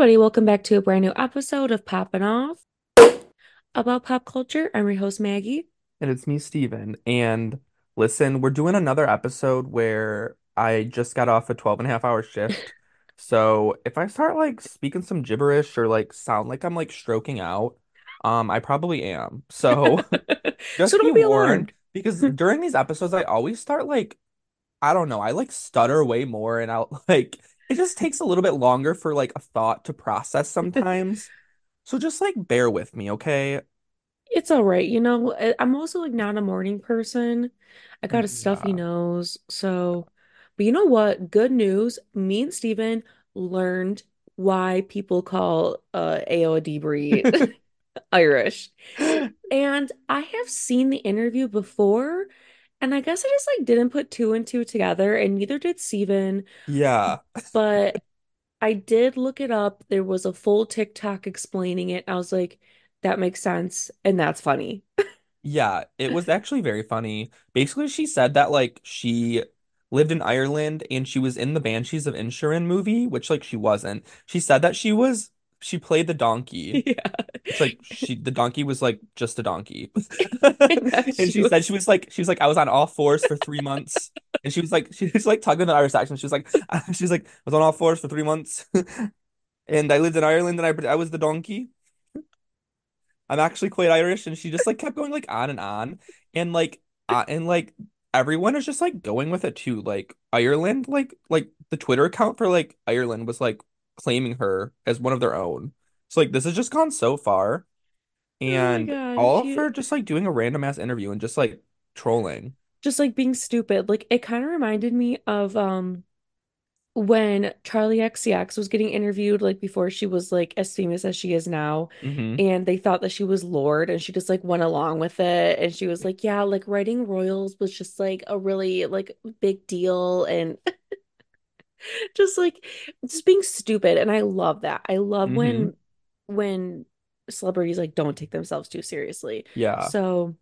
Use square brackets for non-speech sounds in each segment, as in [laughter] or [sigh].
everybody, welcome back to a brand new episode of Poppin' Off about pop culture. I'm your host, Maggie. And it's me, Steven. And listen, we're doing another episode where I just got off a 12 and a half hour shift. [laughs] So if I start like speaking some gibberish or like sound like I'm like stroking out, um, I probably am. So [laughs] So just be don't be warned because [laughs] during these episodes, I always start like, I don't know, I like stutter way more and I'll like, it just takes a little bit longer for like a thought to process sometimes. So just like bear with me, okay? It's all right. You know, I'm also like not a morning person. I got a stuffy Yeah. nose. So, but you know what? Good news. Me and Steven learned why people call uh Ayo Edebiri [laughs] [laughs] Irish. [gasps] And I have seen the interview before, and I guess I just like didn't put two and two together, and neither did Steven. Yeah. But I did look it up. There was a full TikTok explaining it. I was like, that makes sense, and that's funny. Yeah, it was actually very funny. Basically, she said that like she lived in Ireland and she was in the Banshees of Inisherin movie, which like she wasn't. She said that she was she played the donkey, [laughs] Yeah. which like she the donkey was like just a donkey. [laughs] [laughs] And she she said she was like she was like I was on all fours for three months. And she was like she was like tugging the Irish accent. She was like she was like I was on all fours for three months. And I lived in Ireland and I I was the donkey. I'm actually quite Irish, and she just like kept going like on and on, and like uh, and like everyone is just like going with it too. Like Ireland, like like the Twitter account for like Ireland was like claiming her as one of their own. So like this has just gone so far, Oh and God. all She for just like doing a random ass interview and just like trolling. just like being stupid. Like it kind of reminded me of um when Charli XCX was getting interviewed, like before she was like as famous as she is now, hmm and they thought that she was Lorde, and she just like went along with it, and she was like, "Yeah, like writing royals was just like a really like big deal," and [laughs] [laughs] just like just being stupid. And I love that. I love hmm when when celebrities like don't take themselves too seriously. Yeah. So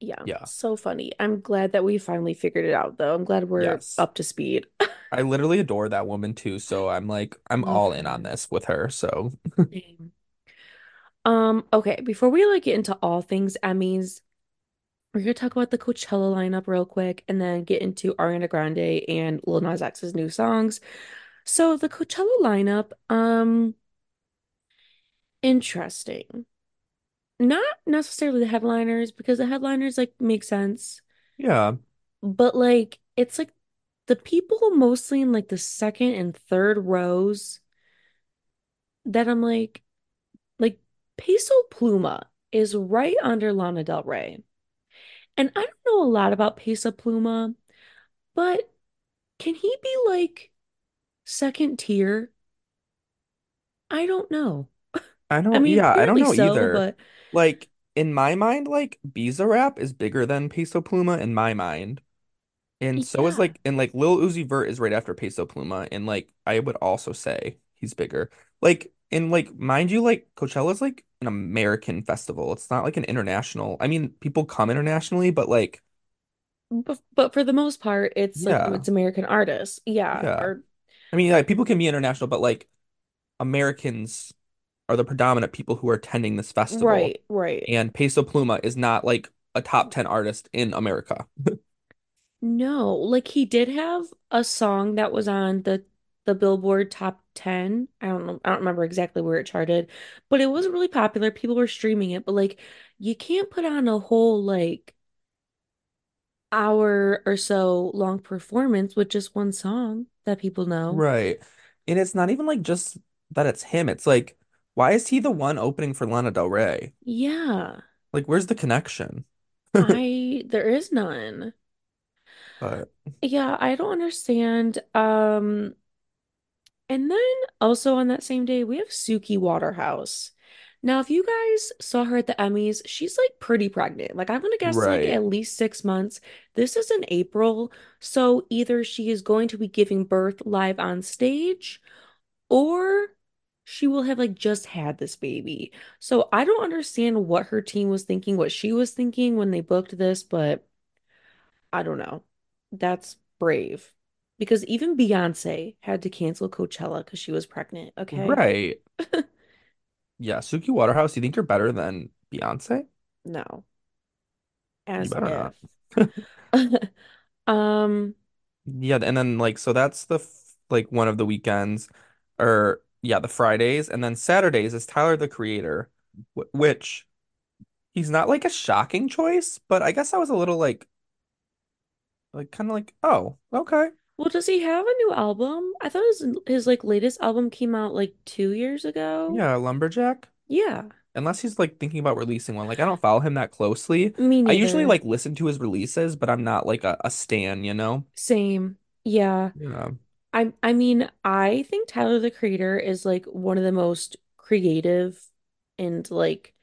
yeah, Yeah. so funny. I'm glad that we finally figured it out, though. I'm glad we're Yes. up to speed. [laughs] I literally adore that woman too, so I'm like I'm Love all in on this with her. So [laughs] Um, okay, before we like get into all things Emmys, we're gonna talk about the Coachella lineup real quick and then get into Ariana Grande and Lil Nas X's new songs. So the Coachella lineup, um, interesting. Not necessarily the headliners because the headliners like make sense, yeah, but like it's like the people mostly in like the second and third rows that I'm like like Peso Pluma is right under Lana Del Rey. And I don't know a lot about Peso Pluma, but can he be like second tier? I don't know. I [laughs] don't, I mean, yeah, I don't know so, either. but Like, in my mind, like, Bizarrap is bigger than Peso Pluma in my mind. And so is yeah, like, and like Lil Uzi Vert is right after Peso Pluma. And like, I would also say he's bigger. Like, and like, mind you, like, Coachella is like an American festival. It's not like an international. I mean, people come internationally, but like, but, but for the most part, it's like it's American artists. Yeah, yeah. or I mean, like, people can be international, but like, Americans are the predominant people who are attending this festival. right, right. And Peso Pluma is not like a top 10 artist in America. [laughs] No, like he did have a song that was on the the Billboard top 10. I don't know, I don't remember exactly where it charted, but it wasn't really popular. People were streaming it, but like you can't put on a whole like hour or so long performance with just one song that people know. Right. And it's not even like just that it's him. It's like, why is he the one opening for Lana Del Rey? Yeah, Like, where's the connection? [laughs] I there is none. But Yeah, I don't understand. Um And then also on that same day, we have Suki Waterhouse. Now, if you guys saw her at the Emmys, she's like pretty pregnant. Like, I'm gonna guess like at least six months. This is in April. So either she is going to be giving birth live on stage or she will have like just had this baby. So I don't understand what her team was thinking, what she was thinking when they booked this, but I don't know. That's brave because even Beyonce had to cancel Coachella because she was pregnant, okay? Right. [laughs] Yeah, Suki Waterhouse, you think you're better than Beyonce? No, as if. not. [laughs] [laughs] Um, Yeah, and then like so that's the f like one of the weekends or yeah, the Fridays and then Saturdays is Tyler the Creator, wh which he's not like a shocking choice, but I guess I was a little like like kind of like, oh, okay. Well, does he have a new album? I thought his his like latest album came out like two years ago. Yeah, Lumberjack. Yeah, Unless he's like thinking about releasing one. Like I don't follow him that closely. me neither. I usually like listen to his releases, but I'm not like a, a stan, you know? Same. Yeah. Yeah. I I mean, I think Tyler the Creator is like one of the most creative and like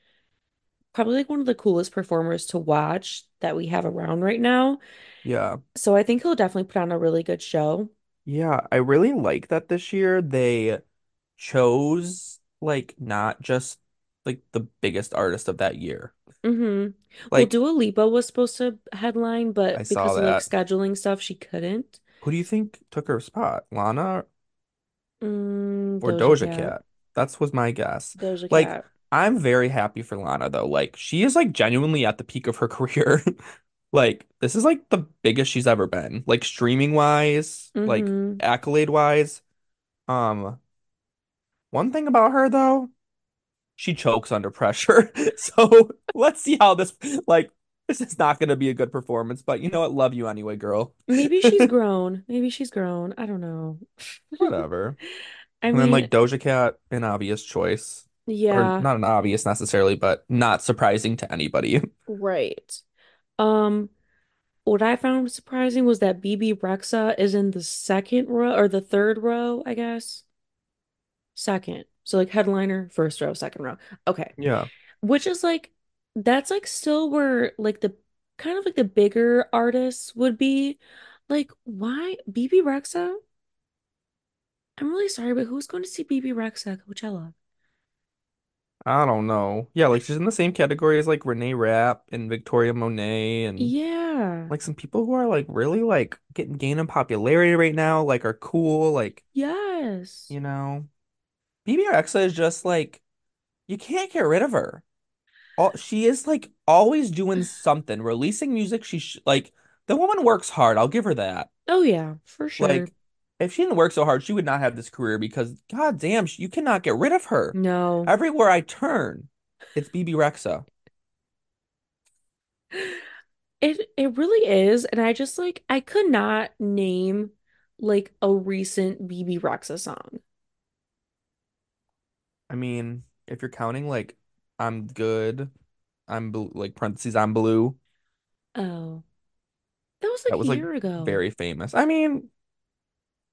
probably like one of the coolest performers to watch that we have around right now. Yeah. So I think he'll definitely put on a really good show. Yeah, I really like that this year they chose like not just like the biggest artist of that year. Mm-hmm. Well, Like Dua Lipa was supposed to headline, I but saw because of like that. scheduling stuff, she couldn't. Who do you think took her spot? Lana Mm, or Doja Doja Cat. Cat? That's was my guess. Doja Like Cat. I'm very happy for Lana though. Like she is like genuinely at the peak of her [laughs] career. Like this is like the biggest she's ever been. Like streaming wise, like hmm accolade wise. Um, one thing about her though. she chokes under pressure. [laughs] So let's see how this like this is not going to be a good performance, but you know what? Love you anyway, girl. Maybe she's [laughs] grown. Maybe she's grown. I don't know. [laughs] Whatever. I And then mean, like Doja Cat, an obvious choice. Or yeah, not an obvious necessarily, but not surprising to anybody. right. Um, what I found surprising was that Bebe Rexha is in the second row or the third row, I guess. Second. So like headliner, first row, second row. Okay. Yeah. Which is like that's like still where like the kind of like the bigger artists would be. Like, why Bebe Rexha? I'm really sorry, but who's going to see Bebe Rexha at Coachella? I don't know. Yeah, like she's in the same category as like Renee Rapp and Victoria Monet and Yeah. like some people who are like really like getting gaining popularity right now, like are cool, like, Yes. you know. Bebe Rexha is just like you can't get rid of her. all she is like always doing [sighs] something, releasing music. She sh like the woman works hard. I'll give her that. Oh yeah, for sure. Like if she didn't work so hard, she would not have this career because god damn, sh- you cannot get rid of her. No. Everywhere I turn, it's Bebe Rexha. It it really is, and I just like I could not name like a recent Bebe Rexha song. I mean, if you're counting like I'm good, I'm blue, like parentheses I'm blue. Oh, that was That like a was like year ago. very famous. I mean,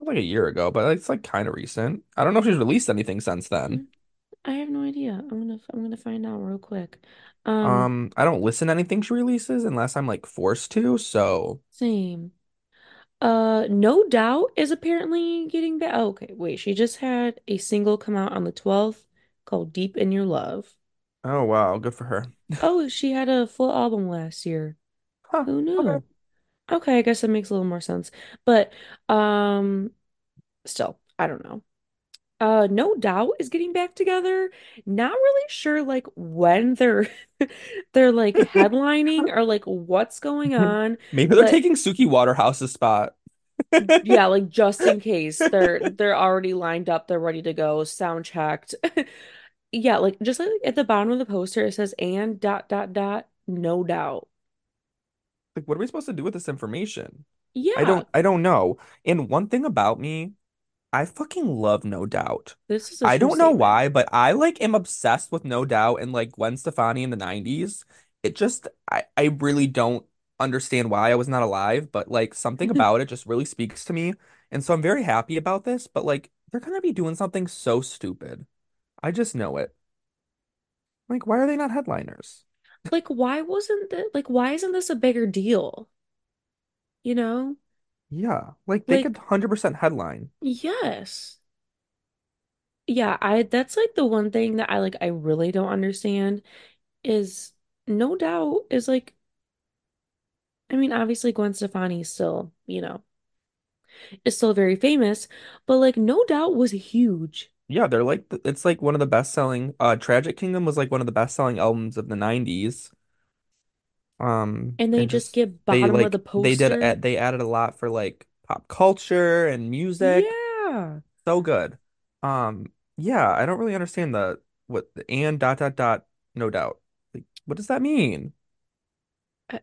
like a year ago, but it's like kind of recent. I don't know if she's released anything since then. Mm, I have no idea. I'm gonna I'm gonna find out real quick. Um, Um, I don't listen to anything she releases unless I'm like forced to, so same. Uh, No Doubt is apparently getting back. Oh, okay, wait. She just had a single come out on the 12th called Deep in Your Love. oh wow, good for her. Oh, [laughs] she had a full album last year. Huh, Who okay. knew? Okay, I guess that makes a little more sense. But um still, I don't know. Uh No Doubt is getting back together. Not really sure like when they're [laughs] they're like headlining or like what's going [laughs] on, Maybe they're but taking Suki Waterhouse's spot. yeah, [laughs] like just in case they're they're already lined up, they're ready to go, sound checked. Yeah, like just like at the bottom of the poster it says and dot dot dot no doubt. Like, what are we supposed to do with this information? Yeah. I don't I don't know. And one thing about me, I fucking love No Doubt. this is a I don't know statement. why, but I like am obsessed with No Doubt and like Gwen Stefani in the 90s. It just I I really don't understand why I was not alive, but like something mm-hmm. about it just really speaks to me. And so I'm very happy about this, but like they're gonna be doing something so stupid. I just know it. Like, why are they not headliners? Like, why wasn't that like why isn't this a bigger deal? You know? Yeah, like they could 100% headline. yes. Yeah, I that's like the one thing that I like I really don't understand is no doubt is like I mean obviously Gwen Stefani is still, you know. is still very famous, but like No Doubt was huge. Yeah, they're like it's like one of the best selling uh Tragic Kingdom was like one of the best selling albums of the 90s. Um And they and just just get they bottom of the like they did poster. they added a lot for like pop culture and music. Yeah. So good. Um yeah, I don't really understand the what the and dot dot dot no doubt. Like what does that mean? Uh,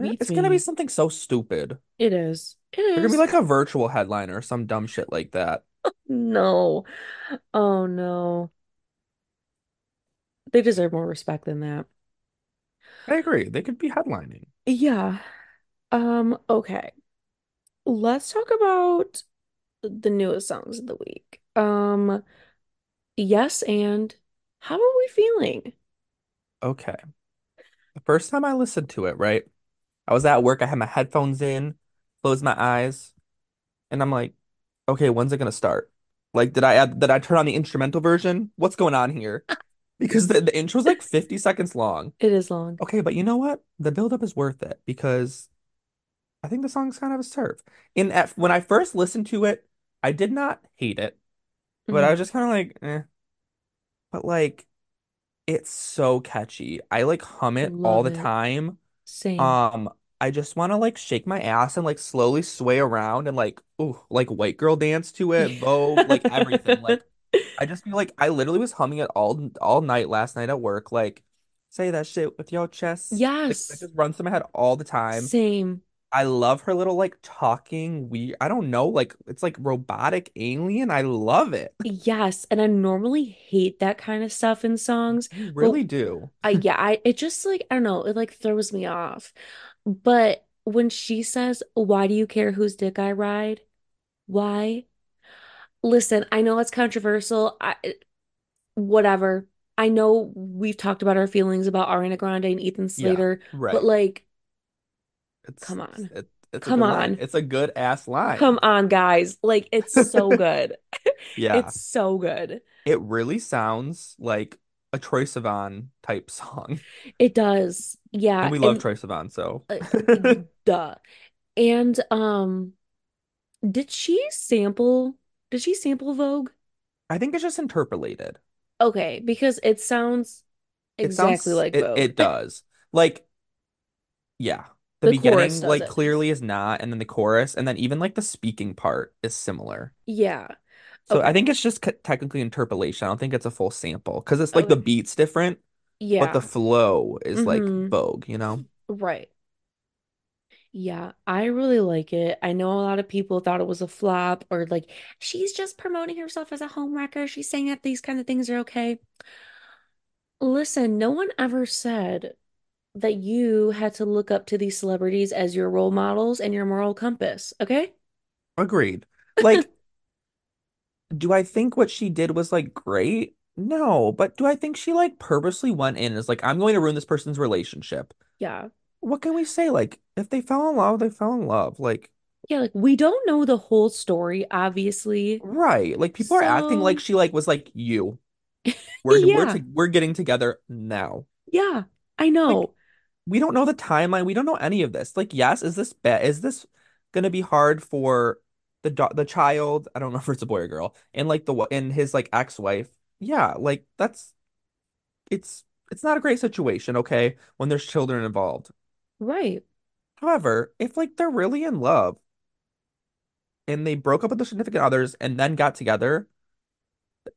Beats It's gonna be me. something so stupid. It is. It They're gonna be is. like a virtual headliner or some dumb shit like that. [laughs] No. Oh no. They deserve more respect than that. I agree. They could be headlining. Yeah. Um, okay. Let's talk about the newest songs of the week. Um, yes, and how are we feeling? Okay. The first time I listened to it, right? I was at work, I had my headphones in, closed my eyes, and I'm like, okay, when's it gonna start? Like, did I add, did I turn on the instrumental version? What's going on here? [laughs] Because the, the intro's like 50 seconds long. It is long. Okay, but you know what? The buildup is worth it because I think the song's kind of a serve. In at, when I first listened to it, I did not hate it, but I hmm was just kind of like, eh. But like, it's so catchy. I like hum it all the it. time. Same. Um, I just want to like shake my ass and like slowly sway around and like ooh, like white girl dance to it, Vogue, like everything. Like [laughs] I just feel like I literally was humming it all all night last night at work. Like say that shit with your chest. Like it Yes. just runs through my head all the time. Same. I love her little like talking weird. I don't know, like it's like robotic alien. I love it. Yes, and I normally hate that kind of stuff in songs, You really do. I [laughs] yeah, I it just like I don't know, it like throws me off. But when she says, "Why do you care whose dick I ride?" Why? Listen, I know it's controversial. I whatever. I know we've talked about our feelings about Ariana Grande and Ethan Yeah, Slater, but like, It's come on. it, it's Come good line. on. It's a good ass line. Come on, guys. Like it's so [laughs] good. [laughs] Yeah. It's so good. It really sounds like a Troye Sivan type song. [laughs] It does. And Yeah, we love and Troye Sivan, so uh, [laughs] duh. And um did she sample did she sample Vogue? I think it's just interpolated. Okay, because it sounds It exactly sounds like it Vogue. it does. Like, yeah. The The beginning like it. clearly is not, and then the chorus, and then even like the speaking part is similar. Yeah. So I think it's just c- technically interpolation. I don't think it's a full sample because it's like the beat's different, Yeah. but the flow is like Mm-hmm. Vogue, you know? Right. Yeah, I really like it. I know a lot of people thought it was a flop or like she's just promoting herself as a home wrecker. She's saying that these kind of things are okay. Listen, no one ever said that you had to look up to these celebrities as your role models and your moral compass, okay? Agreed. Like do I think what she did was like great? No, but do I think she like purposely went in and is like, I'm going to ruin this person's relationship? Yeah. What can we say? Like, if they fell in love, they fell in love. Like, Yeah, like we don't know the whole story, obviously. right. Like people are acting like she like was like you. [laughs] We're we're yeah. to, we're getting together now. Yeah, I Like, know. we don't know the timeline. We don't know any of this. Like, yes, is this bad? Is this gonna be hard for the do the child? I don't know if it's a boy or girl. And like the and his like ex-wife. Yeah, like that's it's it's not a great situation, okay, when there's children involved. Right. However, if like they're really in love and they broke up with their significant others and then got together,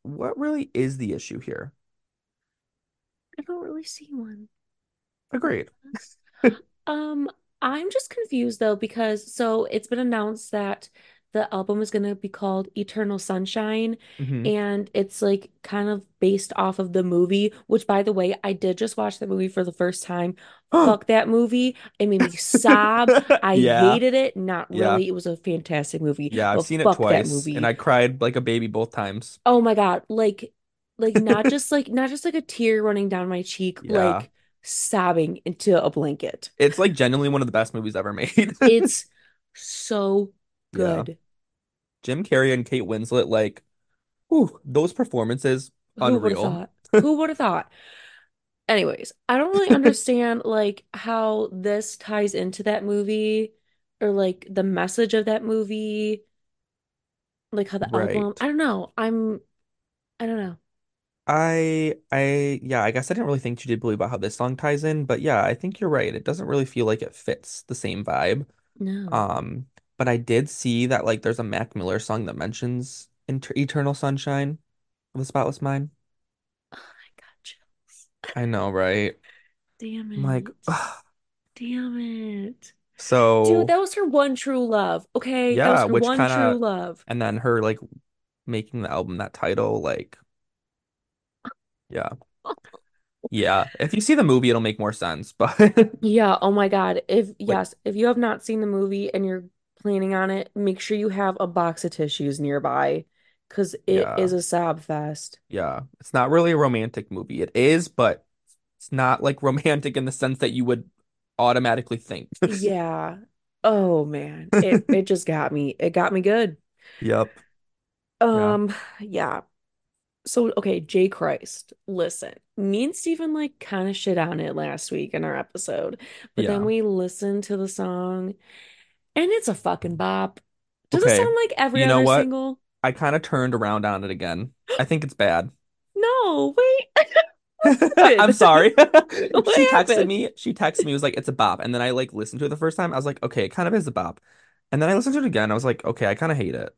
what really is the issue here? I don't really see one. Agreed. [laughs] Um, I'm just confused though because so it's been announced that the album is going to be called Eternal Sunshine hmm and it's like kind of based off of the movie, which by the way, I did just watch the movie for the first time. Fuck that movie. It made me [laughs] sob. I Yeah, hated it. Not yeah, really. It was a fantastic movie, yeah. I've but seen it twice and. I cried like a baby both times. Oh my God. Like like not [laughs] just like not just like a tear running down my cheek, Yeah. like sobbing into a blanket. It's like genuinely one of the best movies ever made. It's [laughs] so Yeah. good. Jim Carrey and Kate Winslet, like, whew, those performances, Who would have unreal. thought? [laughs] Who would have thought? Anyways, I don't really understand like how this ties into that movie. or like the message of that movie, like how the album, Right. I don't know. I'm I don't know. I I yeah, I guess I didn't really think too deeply about how this song ties in, but yeah, I think you're right. It doesn't really feel like it fits the same vibe. No. Um, but I did see that like there's a Mac Miller song that mentions Inter Eternal Sunshine of the Spotless Mind. Oh, I got chills. I know, right? [laughs] Damn I'm like, it. Damn it. So, Dude, that was her one true love. Okay, that was yeah, her which one kind true of, love. and then her like making the album that title, like, yeah, [laughs] yeah. If you see the movie, it'll make more sense. [laughs] But Yeah, oh my God. If like, yes, if you have not seen the movie and you're planning on it, make sure you have a box of tissues nearby because it yeah, is a sob fest. yeah, it's not really a romantic movie. It is, but it's not like romantic in the sense that you would automatically think. [laughs] Yeah. Oh man. It it [laughs] just got me. It got me good. Yep. Yeah. Um, yeah. So okay, J Christ. Listen, me and Steven like kind of shit on it last week in our episode, but then Yeah. we listened to the song and it's a fucking bop. Does it sound like every You know other what? single? I kind of turned around on it again. I think it's bad. No, wait. [laughs] [laughs] I'm sorry. [laughs] She texted happened? me. She texted me. Was like, "It's a bop." And then I like listened to it the first time. I was like, "Okay, it kind of is a bop." And then I listened to it again. I was like, "Okay, I kind of hate it."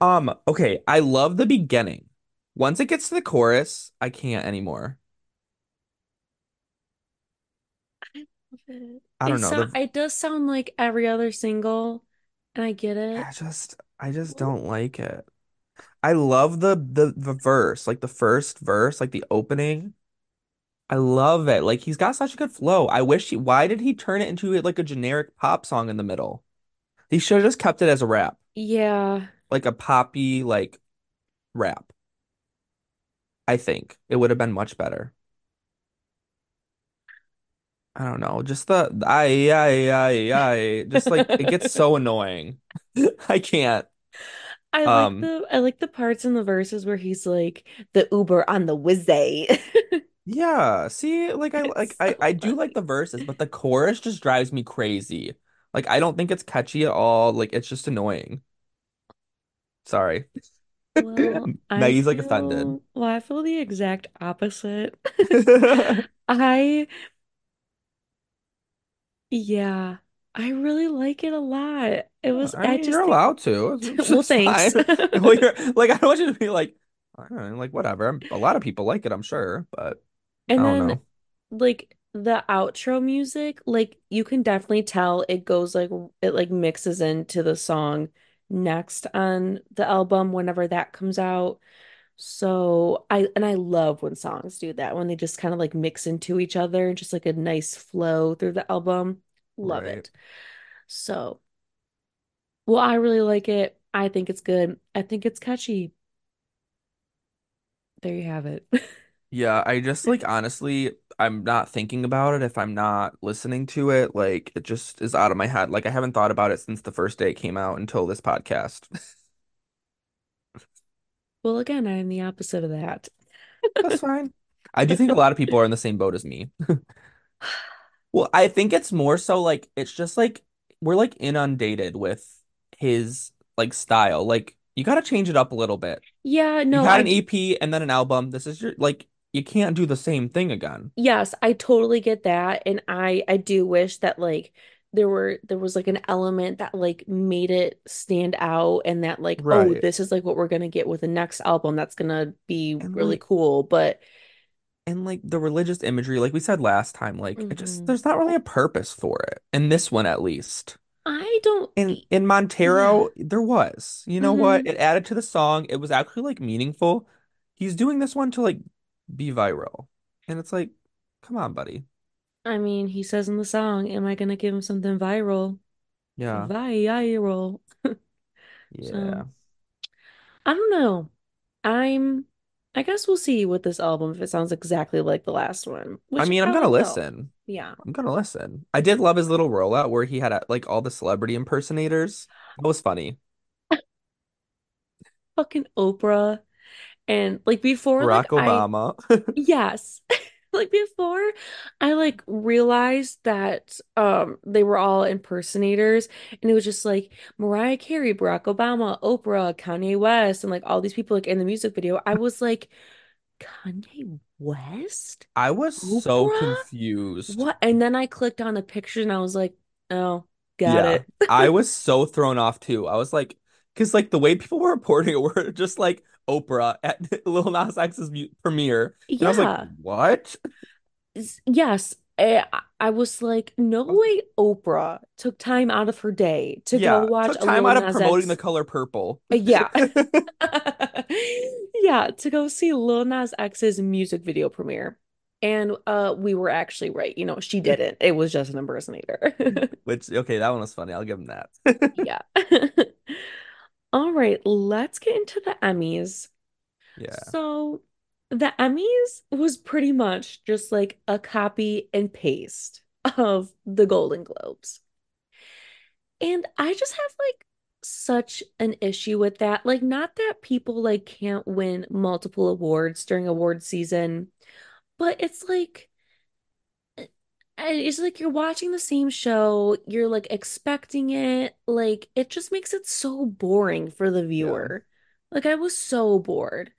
Um, okay, I love the beginning. Once it gets to the chorus, I can't anymore. I love it. I It don't know. so The it does sound like every other single, and I get it. I just I just don't like it. I love the the the verse, like the first verse, like the opening. I love it. Like he's got such a good flow. I wish he, why did he turn it into like a generic pop song in the middle? He should have just kept it as a rap, Yeah, like a poppy like rap. I think it would have been much better. I don't know. Just the I I I I just like it gets so [laughs] annoying. [laughs] I can't. I like Um the I like the parts in the verses where he's like the Uber on the Wizzy. [laughs] yeah, see like I like I I do like the verses, but the chorus just drives me crazy. Like I don't think it's catchy at all. Like it's just annoying. Sorry. Well, Maggie's like offended. feel well, I feel the exact opposite. I yeah, I really like it a lot. It Yeah, was I I mean, you're just think allowed to. [laughs] It's well, it's thanks. fine. [laughs] Well, [laughs] you're like, I don't want you to be like, I don't know, like whatever. A lot of people like it, I'm sure, but I And don't then know. like the outro music, like you can definitely tell it goes like it like mixes into the song next on the album whenever that comes out. So I and I love when songs do that, when they just kind of like mix into each other, just like a nice flow through the album. Love Right. it. So, well, I really like it. I think it's good. I think it's catchy. There you have it. [laughs] Yeah, I just like honestly, I'm not thinking about it if I'm not listening to it. Like it just is out of my head. Like I haven't thought about it since the first day it came out until this podcast. [laughs] Well, again, I'm the opposite of that. That's fine. [laughs] I do think a lot of people are in the same boat as me. [sighs] Well, I think it's more so like it's just like we're like inundated with his like style. Like you got to change it up a little bit. Yeah, You no, had I an. EP and then an album. This is your like you can't do the same thing again. Yes, I totally get that. And I I do wish that like there were there was like an element that like made it stand out and that like, oh, this is like what we're gonna get with the next album that's gonna be And really like cool. But and like the religious imagery, like we said last time, like it just mhm. there's not really a purpose for it. In this one at least. I don't In in yeah. Montero, there was. You know what? hmm It added to the song. It was actually like meaningful. He's doing this one to like be viral. And it's like, come on, buddy. I mean, he says in the song, am I gonna give him something viral? Yeah. Viral. [laughs] So Yeah. I don't know. I'm I guess we'll see with this album if it sounds exactly like the last one, I mean, I'm gonna will. listen. Yeah. I'm gonna listen. I did love his little rollout where he had uh, like all the celebrity impersonators. That was funny. Fucking Oprah. And like before, like Barack I Obama. [laughs] yes. [laughs] like before I like realized that um they were all impersonators and it was just like Mariah Carey, Barack Obama, Oprah, Kanye West, and like all these people like in the music video. I was like, Kanye West? I was so confused. What? And then I clicked on the picture and I was like, oh, got Yeah. it. I was [laughs] so thrown off too. I was like, because like the way people were reporting it were just like Oprah at [laughs] Lil Nas X's premiere. And I was like, Yeah. what? Yes. I, I was like, no way Oprah took time out of her day to go watch Took time out of Nas promoting the color purple. Uh, Yeah. [laughs] [laughs] Yeah, to go see Lil Nas X's music video premiere. And uh we were actually right. You know, she didn't. It was just an impersonator. Which, okay, that one was funny. I'll give him that. Yeah. All right, let's get into the Emmys. Yeah. So, the Emmys was pretty much just like a copy and paste of the Golden Globes. And I just have like such an issue with that. Like, not that people like can't win multiple awards during award season, but it's like it's like you're watching the same show, you're like expecting it, like it just makes it so boring for the Yeah. viewer. Like I was so bored,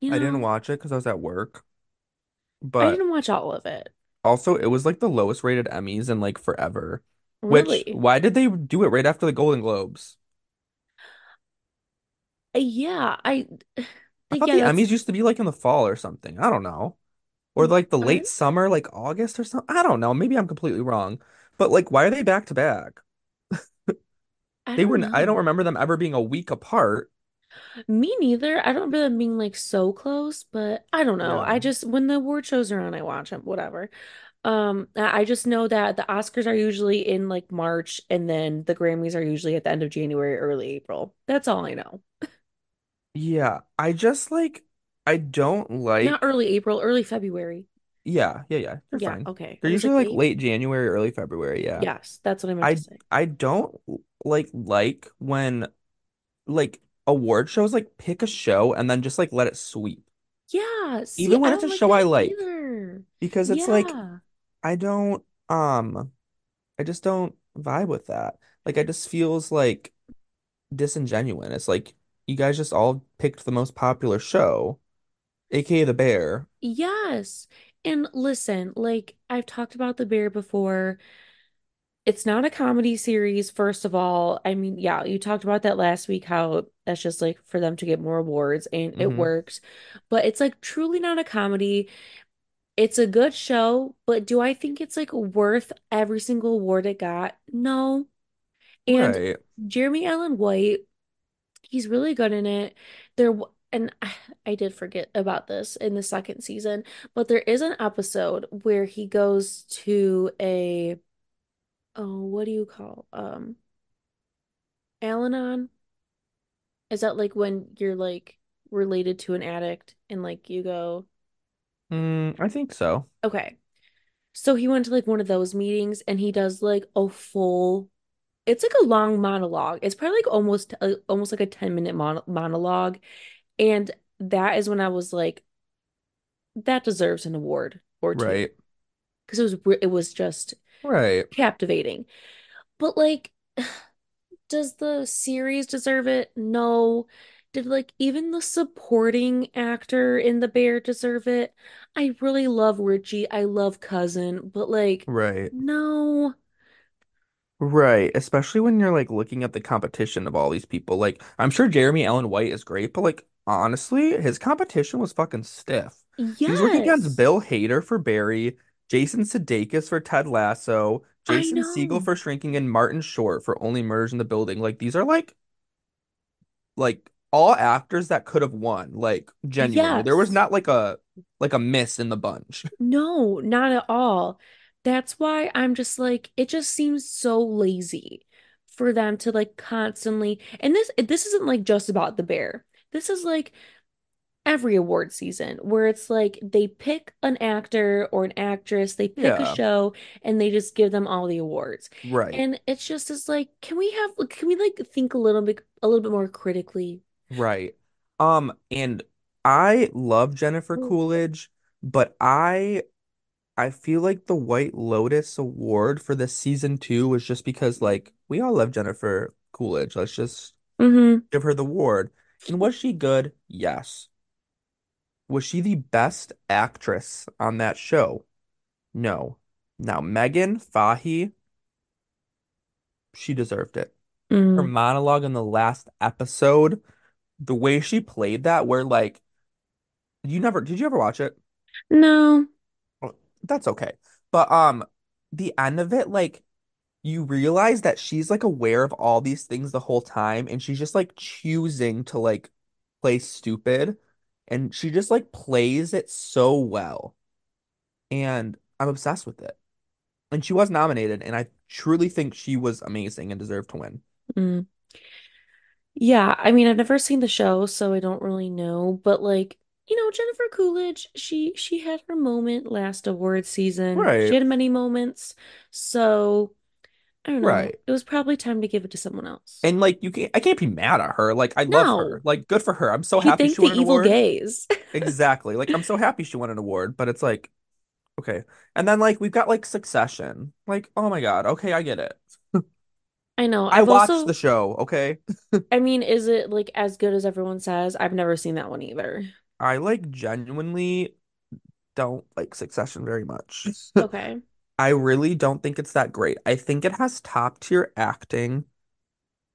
you I didn't watch it because I was at work, But I didn't watch all of it. also it was like the lowest rated Emmys in like forever. Which, Really? why did they do it right after the Golden Globes? Yeah, I [sighs] I thought yeah, the that's Emmys used to be like in the fall or something. I don't know. Or like the late summer, like August or something. I don't know. Maybe I'm completely wrong. But like, why are they back to back? They were, I don't remember them ever being a week apart. Me neither. I don't remember them being like so close, but I don't know. Yeah. I just when the award shows are on, I watch them, whatever. Um, I I just know that the Oscars are usually in like March and then the Grammys are usually at the end of January, early April. That's all I know. Yeah. I just like, I don't like Not early April, early February. yeah, yeah, yeah. They're Yeah, fine. okay. They're usually like like late. January, early February. Yeah. Yes, that's what I meant to I, say. I don't like, like when like award shows like pick a show and then just like let it sweep. Yeah, see, Even when it's a like show I like. either. Because it's like, I don't, um, I just don't vibe with that. Like, I just feels like disingenuous. It's like you guys just all picked the most popular show, aka The Bear. Yes. And listen, like I've talked about The Bear before. It's not a comedy series, first of all. I mean, yeah, you talked about that last week, how that's just like for them to get more awards, and it hmm works. But it's like truly not a comedy. It's a good show, but do I think it's like worth every single award it got? No. And Right. Jeremy Allen White, he's really good in it. There, and I, [sighs] I did forget about this in the second season, but there is an episode where he goes to a, oh, what do you call, um, Al-Anon? Is that like when you're like related to an addict and like you go, Mm, I think so. okay. So he went to like one of those meetings and he does like a full it's like a long monologue. It's probably like almost uh, almost like a 10 minute mon monologue. And that is when I was like, that deserves an award or two. Right. Because it was it was just Right. captivating. But like, [sighs] does the series deserve it? No. Did like even the supporting actor in The Bear deserve it? I really love Richie. I love Cousin, but like, Right. no. Right. Especially when you're like looking at the competition of all these people. Like, I'm sure Jeremy Allen White is great, but like honestly, his competition was fucking stiff. Yes. He was working against Bill Hader for Barry, Jason Sudeikis for Ted Lasso, Jason Segel know. for Shrinking, and Martin Short for Only Murders in the Building. Like these are like like all actors that could have won. Like genuinely, there was not like a like a miss in the bunch. [laughs] No, not at all. That's why I'm just like, it just seems so lazy for them to like constantly, and this this isn't like just about the bear. This is like every award season where it's like they pick an actor or an actress, they pick a show, and they just give them all the awards. right, And it's just as like, can we have, can we like think a little bit, a little bit more critically? right. Um, and I love Jennifer Coolidge, but I I feel like the White Lotus award for this season two was just because like we all love Jennifer Coolidge. Let's just hmm give her the award. And was she good? Yes. Was she the best actress on that show? No. Now Meghan Fahy, she deserved it. Her mm monologue in the last episode, the way she played that, where like you never did you ever watch it? No. That's okay. But um the end of it, like you realize that she's like aware of all these things the whole time and she's just like choosing to like play stupid and she just like plays it so well and I'm obsessed with it. And she was nominated and I truly think she was amazing and deserved to win. Mm. Yeah, I mean, I've never seen the show, so I don't really know, but like, you know, Jennifer Coolidge, she she had her moment last award season. right. She had many moments. So, I don't know. Right. It was probably time to give it to someone else. And like you can't I can't be mad at her. Like I love her. Like good for her. I'm so happy she won an evil award. gays. [laughs] Exactly. Like I'm so happy she won an award, but it's like okay. And then like we've got like Succession. Like oh my God. Okay, I get it. I know. I I've watched the show, okay? [laughs] I mean, is it like as good as everyone says? I've never seen that one either. I like genuinely don't like Succession very much. [laughs] Okay. I really don't think it's that great. I think it has top tier acting.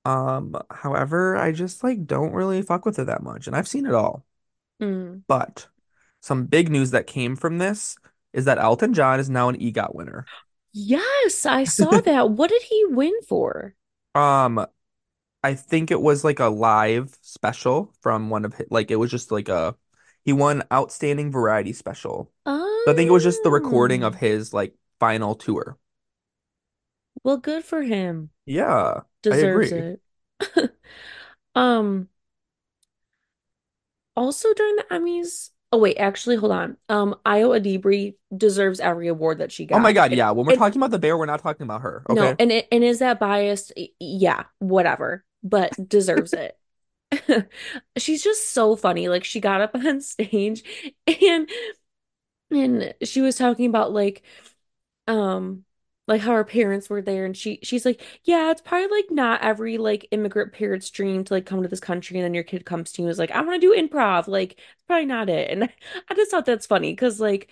Um, however, I just like don't really fuck with it that much, and I've seen it all. Mm. But some big news that came from this is that Elton John is now an EGOT winner. Yes, I [laughs] saw that. What did he win for? Um, I think it was like a live special from one of his, like it was just like a he won outstanding variety special. So I think it was just the recording of Oh, his like final tour. well, good for him. Yeah, I Deserves agree. it. [laughs] Um, also during the Emmys. Oh wait, actually, hold on. Um, Ayo Edebiri deserves every award that she got. Oh my. God, yeah. When we're talking about the bear, we're not talking about her, no, okay? and it and is that biased? Yeah, whatever, but deserves [laughs] it. [laughs] She's just so funny. Like she got up on stage and and she was talking about like um like how her parents were there and she she's like yeah it's probably like not every like immigrant parent's dream to like come to this country and then your kid comes to you and is like I want to do improv like it's probably not it and [laughs] I just thought that's funny because like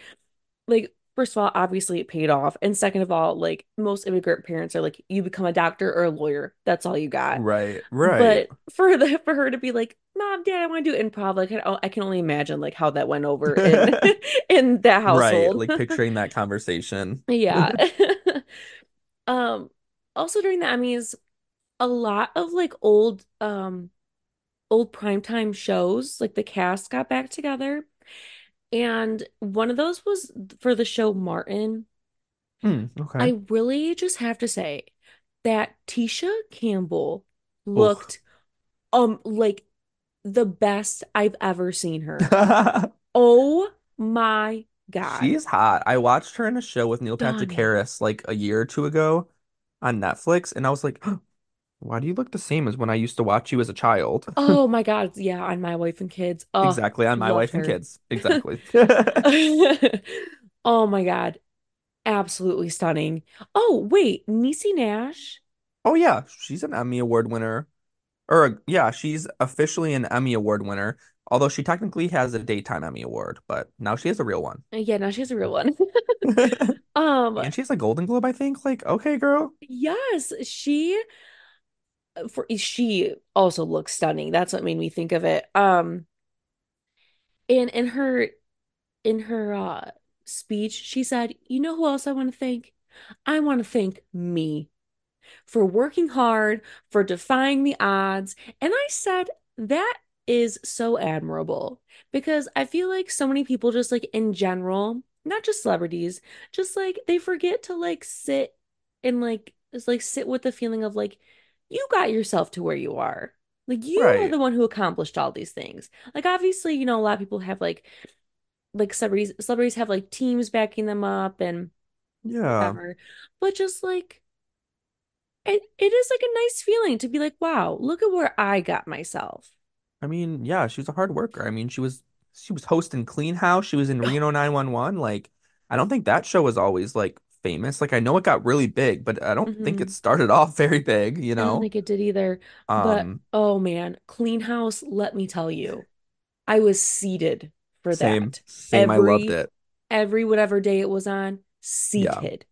like first of all obviously it paid off and second of all like most immigrant parents are like you become a doctor or a lawyer that's all you got Right, right. but for the for her to be like mom dad I want to do improv like I, can only imagine like how that went over in [laughs] [laughs] in that Right, like [laughs] picturing that conversation. yeah Um, also during the Emmys, a lot of like old um old primetime shows, like the cast got back together. And one of those was for the show Martin. Hmm, okay. I really just have to say that Tisha Campbell looked um like the best I've ever seen her. [laughs] Oh my God. She's hot. I watched her in a show with Neil Patrick. Harris like a year or two ago on Netflix, and I was like, why do you look the same as when I used to watch you as a child? [laughs] Oh my God. Yeah, on My Wife and Kids. Oh, Exactly, on My Wife and. Kids. [laughs] Exactly. Oh my God. Absolutely stunning. Oh, wait, Niecy Nash? Oh yeah, she's an Emmy Award winner. Or yeah, she's officially an Emmy Award winner, although she technically has a daytime Emmy Award, but now she has a real one. Yeah, now she has a real one. [laughs] [laughs] Um, And she has a Golden Globe, I think. Like, okay, girl. yes, she for she also looks stunning. That's what made me think of it. Um, in in her in her uh speech, she said, "You know who else I want to thank? I want to thank me." For working hard, for defying the odds. And I said, that is so admirable because I feel like so many people just like in general, not just celebrities, just like they forget to like sit and like just like sit with the feeling of like you got yourself to where you are. Like you are the one who accomplished all these things. Like obviously, you know, a lot of people have like like celebrities celebrities have like teams backing them up and Yeah. whatever. But just like it, it is like a nice feeling to be like, wow, look at where I got myself. I mean, yeah, she's a hard worker. I mean, she was she was hosting Clean House. She was in Reno 911. Like, I don't think that show was always like famous. Like, I know it got really big, but I don't think it hmm started [laughs] off very big, you know, I don't think it did either. But Um, oh man, Clean House, let me tell you, I was seated for same, that. same. I loved Every it. every whatever day it was on, Yeah, seated.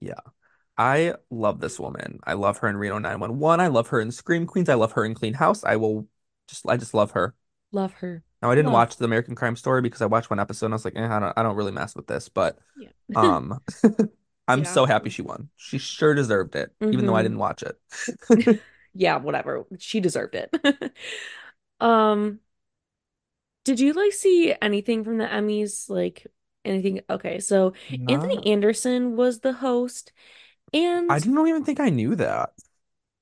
yeah. I love this woman. I love her in Reno 911. I love her in Scream Queens. I love her in Clean House. I will just, I just love her. Love her. Now, I didn't Love. watch the American Crime Story because I watched one episode and I was like, eh, I don't, I don't really mess with this, but Yeah. um, [laughs] I'm Yeah. so happy she won. She sure deserved it, even though I didn't watch it. [laughs] Yeah, whatever. She deserved it. [laughs] Um, did you like see anything from the Emmys? Like anything? Okay, so Anthony Anderson was the host, I and didn't even think I knew that.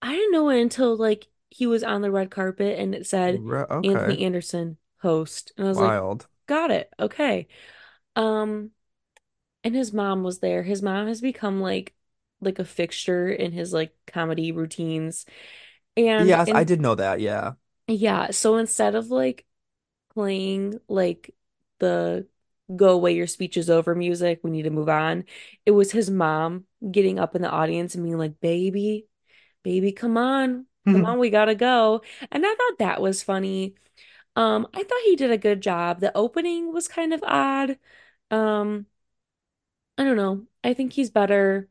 I didn't know it until like he was on the red carpet and it said Re- okay, Anthony Anderson host. And I was like, got it. Okay. Um, and his mom was there. His mom has become like like a fixture in his like comedy routines. And Yes, I did know that. Yeah. yeah, so instead of like playing like the go away, your speech is over music, we need to move on, it was his mom getting up in the audience and being like, baby, baby, come on. Come on, we gotta go. And I thought that was funny. Um, I thought he did a good job. The opening was kind of odd. Um, I don't know. I think he's better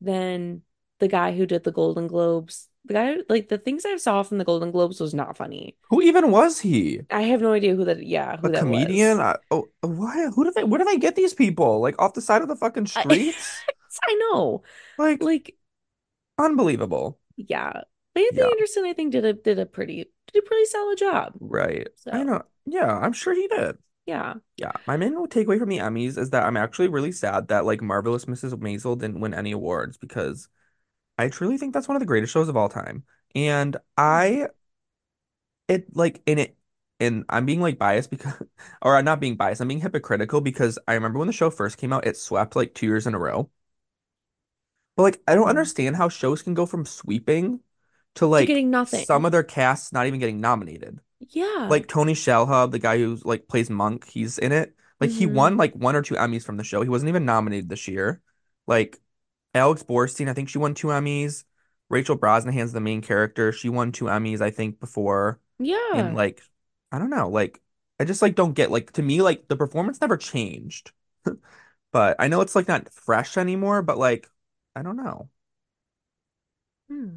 than the guy who did the Golden Globes. The guy, like the things I saw from the Golden Globes was not funny. Who even was he? I have no idea who that, yeah, A who that comedian? was. I, oh, why? Who do they? Where do they get these people? Like off the side of the fucking streets? [laughs] I know. Like Like, unbelievable. yeah. But Anthony Yeah. Anderson, I think, did a did a pretty did a pretty solid job. Right. I know. Yeah, I'm sure he did. yeah. Yeah, my main takeaway from the Emmys is that I'm actually really sad that like Marvelous Mrs. Maisel didn't win any awards because I truly think that's one of the greatest shows of all time. And I it like in it and I'm being like biased because [laughs] or I'm not being biased, I'm being hypocritical because I remember when the show first came out, it swept like two years in a row. But like I don't Mhm. understand how shows can go from sweeping to like getting nothing. some of their casts not even getting nominated. Yeah. like Tony Shalhoub, the guy who like plays Monk, he's in it. Like he hmm won like one or two Emmys from the show. He wasn't even nominated this year. Like Alex Borstein, I think she won two Emmys. Rachel Brosnahan's the main character. She won two Emmys, I think, before. Yeah. And like, I don't know, like I just like don't get like to me like the performance never changed. [laughs] But I know it's like not fresh anymore, but like I don't know. Hmm.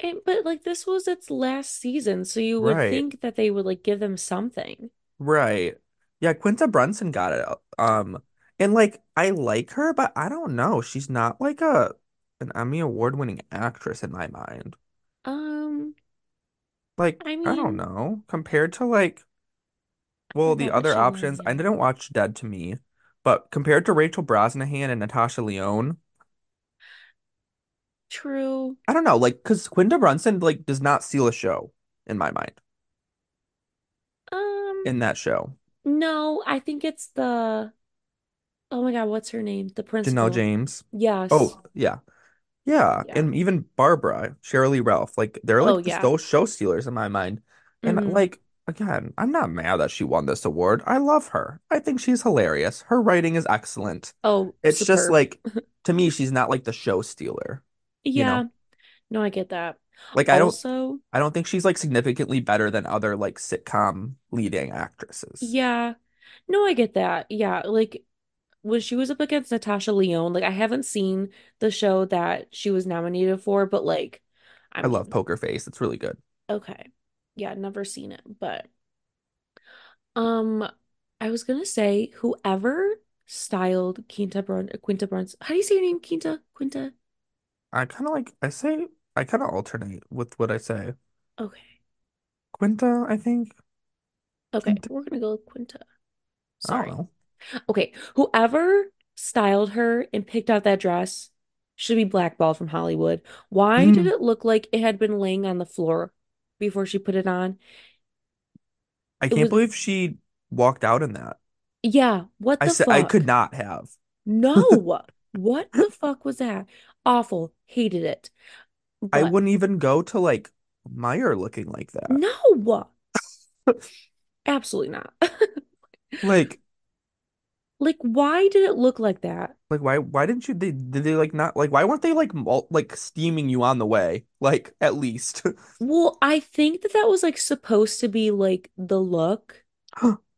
And, but like this was its last season, so you would Right. think that they would like give them something. Right. Yeah, Quinta Brunson got it. Um, and like I like her, but I don't know. She's not like a an Emmy award winning actress in my mind. Um, Like, I I don't mean, know. Compared to like, I well, the what other she options, I didn't watch Dead to Me, but compared to Rachel Brosnahan and Natasha Lyonne, True. I don't know. Like, because Quinta Brunson like does not steal a show in my mind Um, in that show. no, I think it's the oh my God, what's her name? The principal. Janelle. James. Yes. Oh, yeah. Yeah, Yeah. and even Barbara, Sheryl Lee Ralph, like they're Oh like this, yeah. those show stealers in my mind. And Mm-hmm. like again, I'm not mad that she won this award. I love her. I think she's hilarious. Her writing is excellent. Oh, It's just like [laughs] to me, she's not like the show stealer, you Yeah. know? No, I get that. Like I don't Also, I don't think she's like significantly better than other like sitcom leading actresses. yeah. No, I get that. Yeah, like when she was up against Natasha Lyonne, like I haven't seen the show that she was nominated for, but like, I I love Poker Face. It's really good. okay. Yeah, never seen it, but um I was gonna say whoever styled Quinta Brun Quinta Bruns, how do you say your name? Quinta? Quinta? I kind of like I say I kind of alternate with what I say. Okay. Quinta, I think. Okay, Quinta, we're gonna go with Quinta. I Sorry. Okay, whoever styled her and picked out that dress should be blackballed from Hollywood. Why did Hmm. it look like it had been laying on the floor before she put it on? I It can't was, believe she walked out in that. yeah, what I the said I could not have. No, [laughs] what the fuck was that? Awful, hated it. I wouldn't even go to like Meijer looking like that. no, [laughs] Absolutely not. [laughs] Like, Like, why did it look like that? like why why didn't you they did they like not like why weren't they like mul like steaming you on the way? Like at least. [laughs] Well, I think that that was like supposed to be like the look [gasps]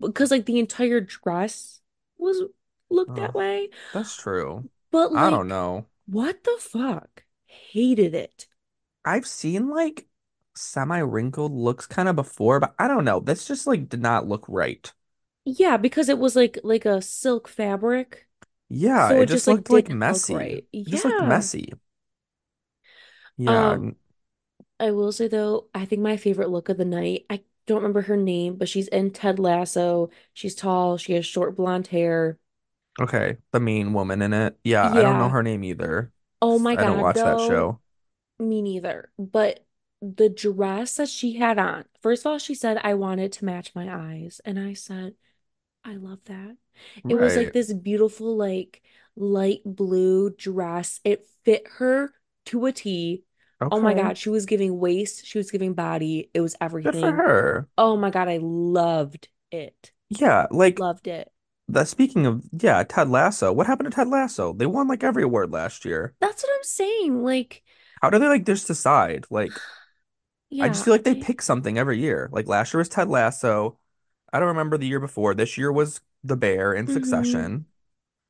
because like the entire dress was looked that Oh, way. that's true. But I don't know. What the fuck? Hated it. I've seen like semi-wrinkled looks kind of before, but I don't know. This just like did not look right. Yeah, because it was like like a silk fabric. Yeah, So it it just just like looked like didn't look messy. right. It just looked Yeah. messy. Yeah, Um, I will say though, I think my favorite look of the night, I don't remember her name, but she's in Ted Lasso. She's tall, she has short blonde hair. Okay. The main woman in it. Yeah, I don't know Yeah. her name either. Oh my God. I don't God, watch that though. show. Me neither. But the dress that she had on, first of all, she said, I wanted to match my eyes. And I said, I love that. It was like Right. this beautiful, like light blue dress. It fit her to a T. Oh my Okay. God, she was giving waist, she was giving body. It was Good for everything. her. Oh my God, I loved it. Yeah, like Loved it. That speaking of yeah, Ted Lasso. What happened to Ted Lasso? They won like every award last year. That's what I'm saying. Like, How do they like just decide? Like [sighs] I just feel like they pick something every year. Like last year was Ted Lasso. I don't remember the year before. This year was The Bear in hmm Succession.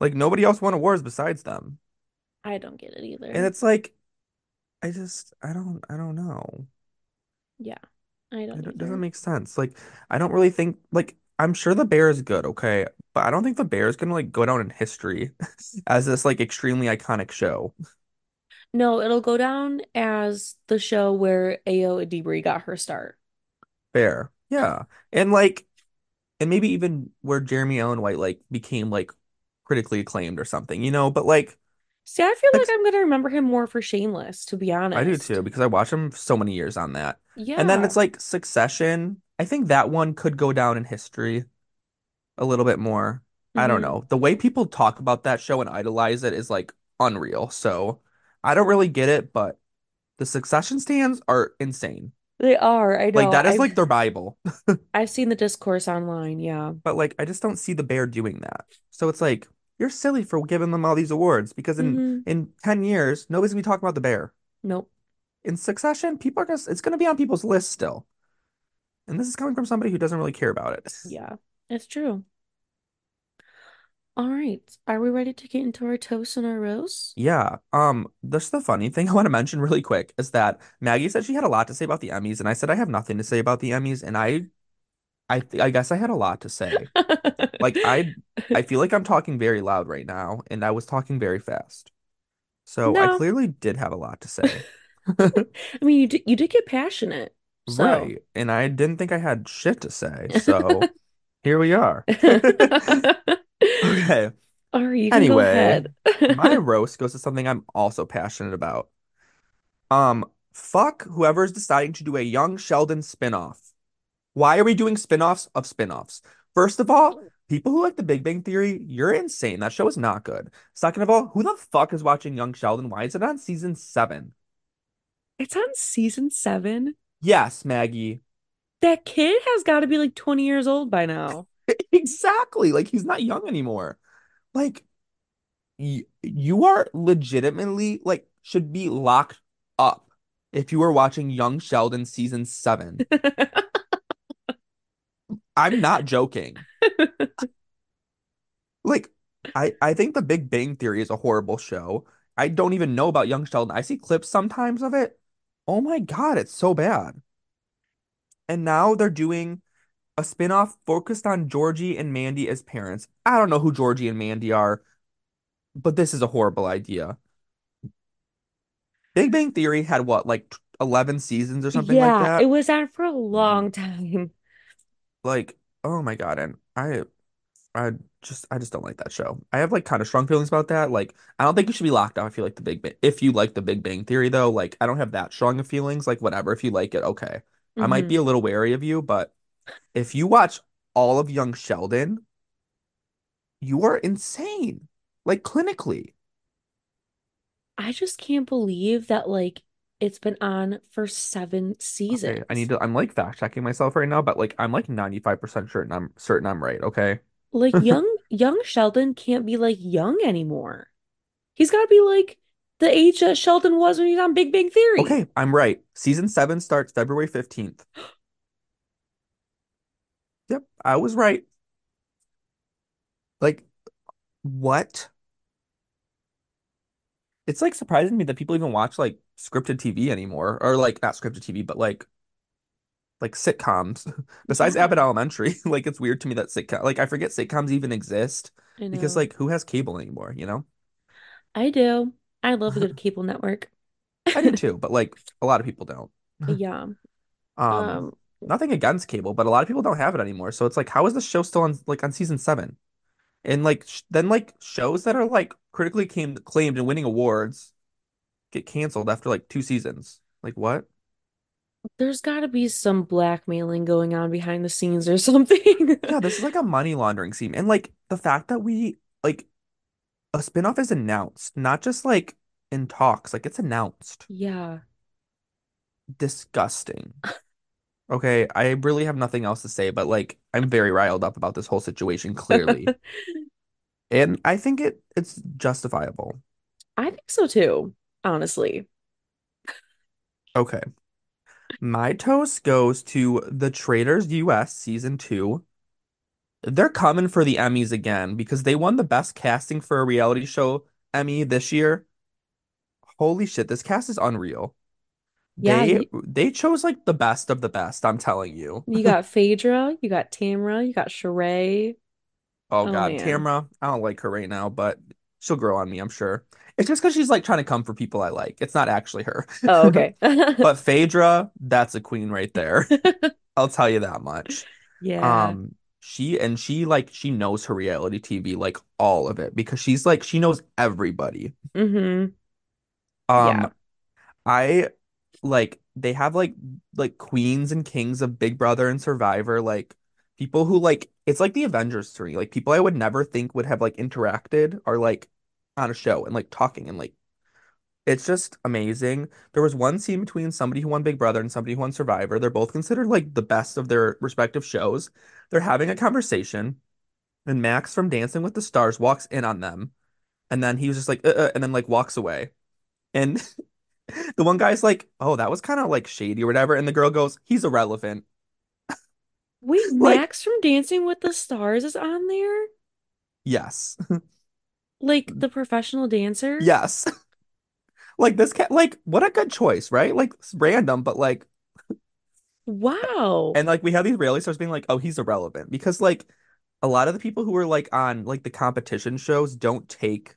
Like nobody else won awards besides them. I don't get it either. And it's like I just I don't I don't know. Yeah, I don't It it doesn't make sense. Like I don't really think like I'm sure The Bear is good, okay? But I don't think The Bear is gonna like go down in history [laughs] as this like extremely iconic show. No, it'll go down as the show where Ayo Edebiri got her start. Bear. Yeah. And like and maybe even where Jeremy Allen White like became like critically acclaimed or something, you know? But like See, I feel like I'm gonna remember him more for Shameless, to be honest. I do too because I watched him so many years on that. Yeah. And then it's like Succession. I think that one could go down in history a little bit more. I don't hmm know. The way people talk about that show and idolize it is like unreal. So I don't really get it, but the Succession stands are insane. They are, I know. Like that is I've like their Bible. [laughs] I've seen the discourse online, yeah. But like I just don't see the Bear doing that. So it's like you're silly for giving them all these awards because in hmm in 10 years nobody's gonna be talking about the Bear. Nope. In Succession, people are just it's gonna be on people's list still. And this is coming from somebody who doesn't really care about it. [laughs] Yeah, it's true. All right. Are we ready to get into our toast and our roast? Yeah. Um, that's the funny thing I want to mention really quick is that Maggie said she had a lot to say about the Emmys, and I said I have nothing to say about the Emmys, and I I th I guess I had a lot to say. [laughs] Like I I [laughs] feel like I'm talking very loud right now, and I was talking very fast. So I clearly did have a lot to say. [laughs] I mean, you did, you did get passionate. So. Right. And I didn't think I had shit to say. So [laughs] here we are. Okay. All right, you Anyway, my roast goes to something I'm also passionate about. Um, fuck whoever's deciding to do a Young Sheldon spinoff. Why are we doing spinoffs of spinoffs? First of all, people who like The Big Bang Theory, you're insane. That show is not good. Second of all, who the fuck is watching Young Sheldon? Why is it on season seven? It's on season seven. Yes, Maggie. That kid has got to be like 20 years old by now. [laughs] Exactly. Like he's not young anymore. Like y you are legitimately like should be locked up if you were watching Young Sheldon season seven. [laughs] I'm not joking. Like, I I think The Big Bang Theory is a horrible show. I don't even know about Young Sheldon. I see clips sometimes of it. Oh my God, it's so bad. And now they're doing a spin-off focused on Georgie and Mandy as parents. I don't know who Georgie and Mandy are, but this is a horrible idea. Big Bang Theory had what, like 11 seasons or something like that? Yeah, it was on for a long mm. time. Like, oh my God, and I I just I just don't like that show. I have like kind of strong feelings about that. Like I don't think you should be locked off if you like the Big Bang. If you like the Big Bang Theory though, like I don't have that strong of feelings. Like whatever, if you like it, okay. I might be a mm-hmm. little wary of you, but if you watch all of Young Sheldon, you are insane. Like clinically. I just can't believe that like It's been on for seven Okay, I need to I'm like fact checking myself right now, but like I'm like 95% certain I'm certain I'm right, okay? Like [laughs] young young Sheldon can't be like young anymore. He's got to be like the age that Sheldon was when he was on Big Bang Theory. Okay, I'm right. Season 7 starts February 15th. [gasps] Yep, I was right. Like what? It's like surprising to me that people even watch like scripted TV anymore or like not scripted TV, but like like sitcoms. [laughs] Besides Abbott Elementary, [laughs] like it's weird to me that sitcom like I forget sitcoms even exist because like who has cable anymore, you know? I do. I love a good [laughs] cable network. I do too, but like a lot of people don't. Yeah. Um, Um, nothing against cable, but a lot of people don't have it anymore. So it's like, how is the show still on like on season seven? And like sh then like shows that are like critically came claimed and winning awards get canceled after like two seasons. Like what? there's got to be some blackmailing going on behind the scenes or [laughs] something. Yeah, this is like a money laundering scheme. And like the fact that we like a spinoff is announced, not just like in talks, like it's announced. Yeah. Disgusting. Okay, I really have nothing else to say, but like I'm very riled up about this whole situation, clearly. [laughs] And I think it it's justifiable. I think so too, honestly. Okay. My toast goes to The Traitors US season two. They're coming for the Emmys again because they won the best casting for a reality show Emmy this year. Holy shit, this cast is unreal. Yeah, They you, they chose like the best of the best, I'm telling you. you got Phaedra, you got Tamra, you got Sheree. Oh Oh God, man. Tamra, I don't like her right now, but she'll grow on me, I'm sure. It's just because she's like trying to come for people I like. It's not actually her. Oh, okay. [laughs] But [laughs] Phaedra, that's a queen right there. [laughs] I'll tell you that much. Yeah. Um, she and she like she knows her reality TV, like all of it, because she's like she knows everybody. Mm-hmm. Yeah. Um, I like they have like like queens and kings of Big Brother and Survivor, like people who like it's like the Avengers three, like people I would never think would have like interacted are like on a show and like talking and like it's just amazing. There was one scene between somebody who won Big Brother and somebody who won Survivor. They're both considered like the best of their respective shows. They're having a conversation, and Max from Dancing with the Stars walks in on them, and then he was just like, uh, uh, and then like walks away. And [laughs] the one guy's like, "Oh, that was kind of like shady or whatever," and the girl goes, "He's irrelevant." Wait, [laughs] Like, Max from Dancing with the Stars is on there? yes, [laughs] Like mm. the professional dancer? yes. [laughs] Like this cat, like what a good choice, right? Like it's random, but like Wow. And like we have these reality stars being like, oh, he's irrelevant because like a lot of the people who are like on like the competition shows don't take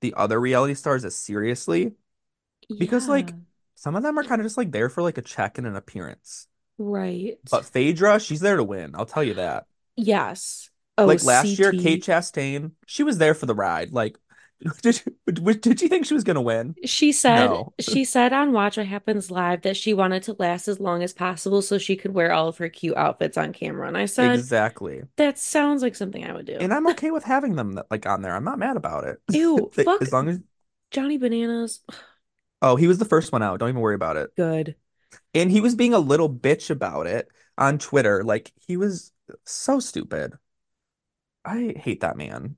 the other reality stars as seriously because Yeah. like some of them are kind of just like there for like a check and an appearance. Right. But. Phaedra, she's there to win. I'll tell you that. Yes. Oh, Like last year, Kate Chastain, she was there for the ride. Like, [laughs] did you, did you think she was gonna win? She said No, [laughs] she said on Watch What Happens Live that she wanted to last as long as possible so she could wear all of her cute outfits on camera. And I said, exactly. that sounds like something I would do. And I'm okay with having them like on there. I'm not mad about it. [laughs] Ew, They- fuck As long as Johnny Bananas. [sighs] Oh, he was the first one out. Don't even worry about it. Good. And he was being a little bitch about it on Twitter. Like he was so stupid. I hate that man.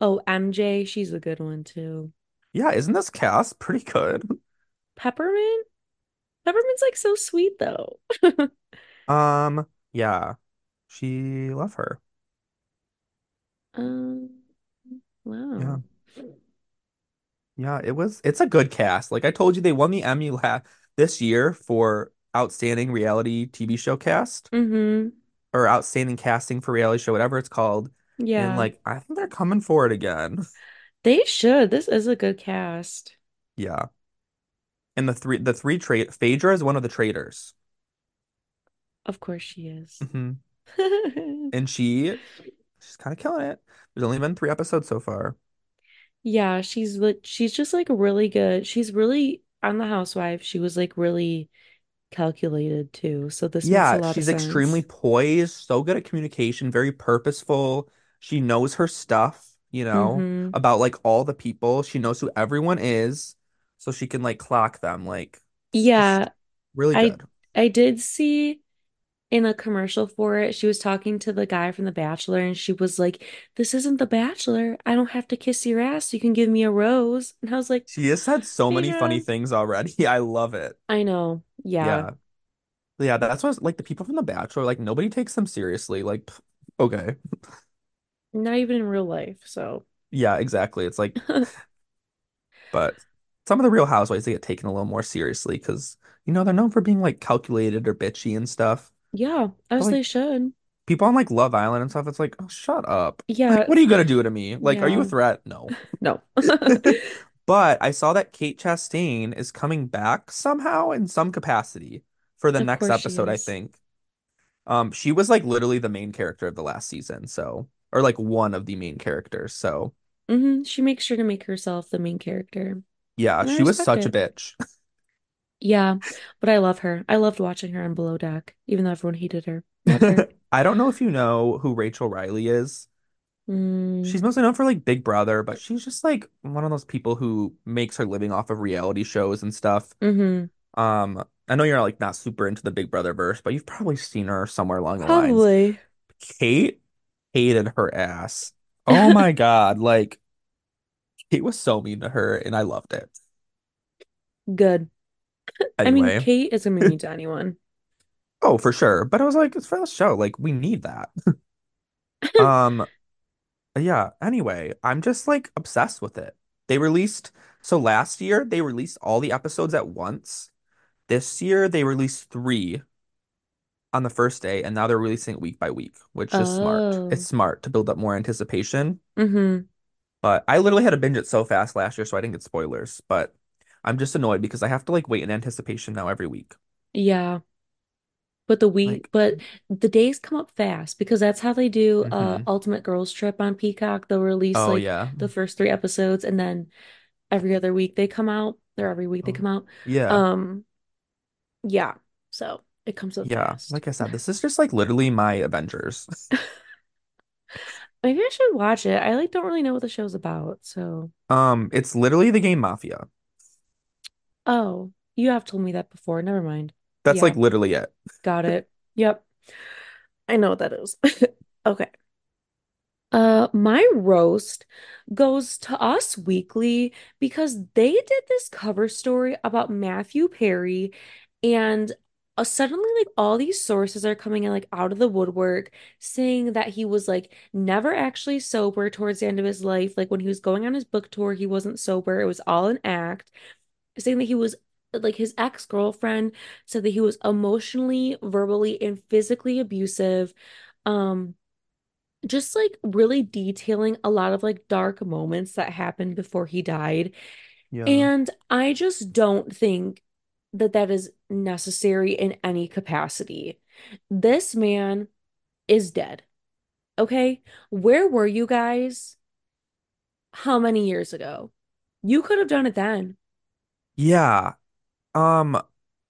Oh, MJ, she's a good one too. Yeah, isn't this cast pretty good? Peppermint? Peppermint's like so sweet though. [laughs] Um, yeah. She love her. Um, Yeah. wow. Yeah, it was it's a good cast. Like I told you, they won the Emmy la this year for outstanding reality TV show cast Mm-hmm. Or outstanding casting for reality show, whatever it's called. Yeah. And like I think they're coming for it again. They should. This is a good cast. Yeah. And the three the three trade Phaedra is one of the traitors. Of course she is. hmm [laughs] And she she's kind of killing it. There's only been three episodes so far. Yeah, she's she's just like really good. She's really on the Housewife. She was like really calculated too. So this Yeah, she's extremely poised, so good at communication, very purposeful. She knows her stuff, you know, Mm-hmm. about like all the people. She knows who everyone is. so she can like clock them. Like Yeah, really I good. I did see in a commercial for it, she was talking to the guy from The Bachelor and she was like, This isn't The Bachelor. I don't have to kiss your ass. You can give me a rose. And I was like, She has said so many funny things already. [laughs] I love it. I know. Yeah. Yeah. Yeah, that's what like the people from The Bachelor, like nobody takes them seriously. Like, okay. Not even in real life. So Yeah, exactly. It's like, [laughs] but some of the Real Housewives they get taken a little more seriously because you know they're known for being like calculated or bitchy and stuff. Yeah, as like they should. people on like Love Island and stuff, it's like, oh, shut up. Like, Yeah. what are you gonna do to me? Like, are you a threat? No. [laughs] No. [laughs] [laughs] But I saw that Kate Chastain is coming back somehow in some capacity for the Of next episode, I think. Um, she was like literally the main character of the last season, so or like one of the main characters. So hmm She makes sure to make herself the main character. yeah, And she was such a bitch. Yeah, but I love her. I loved watching her on Below Deck, even though everyone hated her. Her. [laughs] I don't know if you know who Rachel Reilly is. Mm, She's mostly known for like Big Brother, but she's just like one of those people who makes her living off of reality shows and stuff. hmm Um, I know you're like not super into the Big Brother verse, but you've probably seen her somewhere along the lines. Probably. Kate hated her ass. Oh my [laughs] God. Like Kate was so mean to her and I loved it. Good. [laughs] I mean, Kate is be mean [laughs] to anyone. oh, for sure. But I was like, it's for the show. Like we need that. [laughs] Um, yeah, anyway, I'm just like obsessed with it. They released so last year they released all the episodes at once. This year they released three on the first day, and now they're releasing it week by week, which is smart. It's Oh. smart to build up more anticipation. hmm But I literally had to binge it so fast last year, so I didn't get spoilers. But I'm just annoyed because I have to like wait in anticipation now every week. Yeah. But the week, Like, but the days come up fast because that's how they do uh hmm Ultimate Girls Trip on Peacock. They'll release Oh like yeah. the first three episodes and then every other week they come out, or every week they Oh, come out. yeah. Um, yeah. So it comes up Yeah. fast. Like I said, this is just like literally my Avengers. [laughs] Maybe I should watch it. I like don't really know what the show's about, so Um, it's literally the game Mafia. Oh, you have told me that before. Never mind. That's Yeah, like literally it. got it. [laughs] Yep. I know what that is. [laughs] Okay. Uh, my roast goes to Us Weekly because they did this cover story about Matthew Perry, and uh, suddenly, like all these sources are coming in, like out of the woodwork, saying that he was like never actually sober towards the end of his life. Like when he was going on his book tour, he wasn't sober. It was all an act. Saying that he was like his ex-girlfriend said that he was emotionally, verbally, and physically abusive. Um just like really detailing a lot of like dark moments that happened before he died. Yeah. And I just don't think that that is necessary in any capacity. This man is dead. Okay? Where were you guys how many years ago? You could have done it then. Yeah. Um,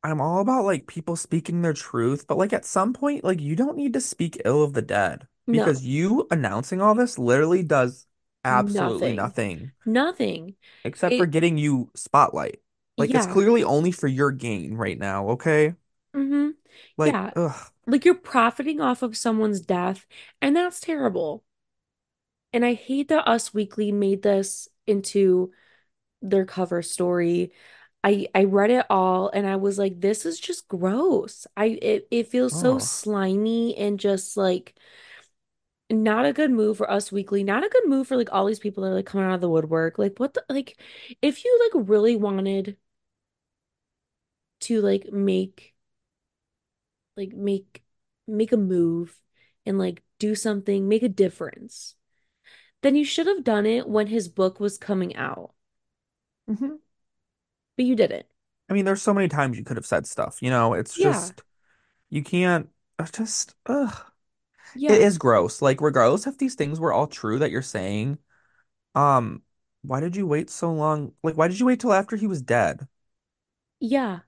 I'm all about like people speaking their truth, but like at some point, like you don't need to speak ill of the dead No, because you announcing all this literally does absolutely nothing. nothing Nothing. except for It, getting you spotlight. Like it's yeah. clearly only for your gain right now, okay? hmm Like, Yeah. ugh. Like you're profiting off of someone's death, and that's terrible. And I hate that Us Weekly made this into their cover story. I I read it all and I was like, this is just gross. I it, it feels so Oh. slimy and just like not a good move for Us Weekly. Not a good move for like all these people that are like coming out of the woodwork. Like what the like if you like really wanted to like make like make make a move and like do something, make a difference, then you should have done it when his book was coming out. hmm But you didn't. I mean, there's so many times you could have said stuff, you know? It's Yeah. just you can't it's just ugh. Yeah. is gross. Like regardless if these things were all true that you're saying, um, why did you wait so long? Like why did you wait till after he was dead? Yeah.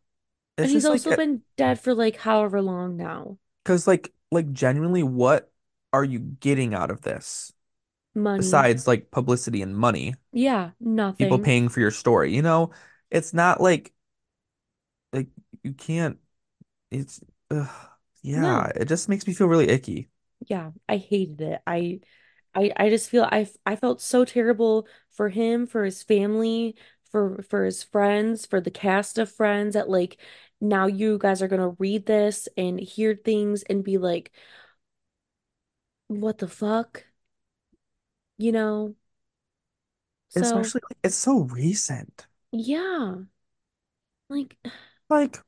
And he's like also been dead for like however long now. because like like genuinely what are you getting out of this Money. besides like publicity and money? Yeah, nothing. People paying for your story, you know? It's not like like you can't it's ugh, yeah, No. it just makes me feel really icky. Yeah, I hated it. I I I just feel I I felt so terrible for him, for his family, for for his friends, for the cast of Friends that like now you guys are gonna read this and hear things and be like, what the fuck? You know? So Especially like it's so recent. Yeah, like [sighs] Like,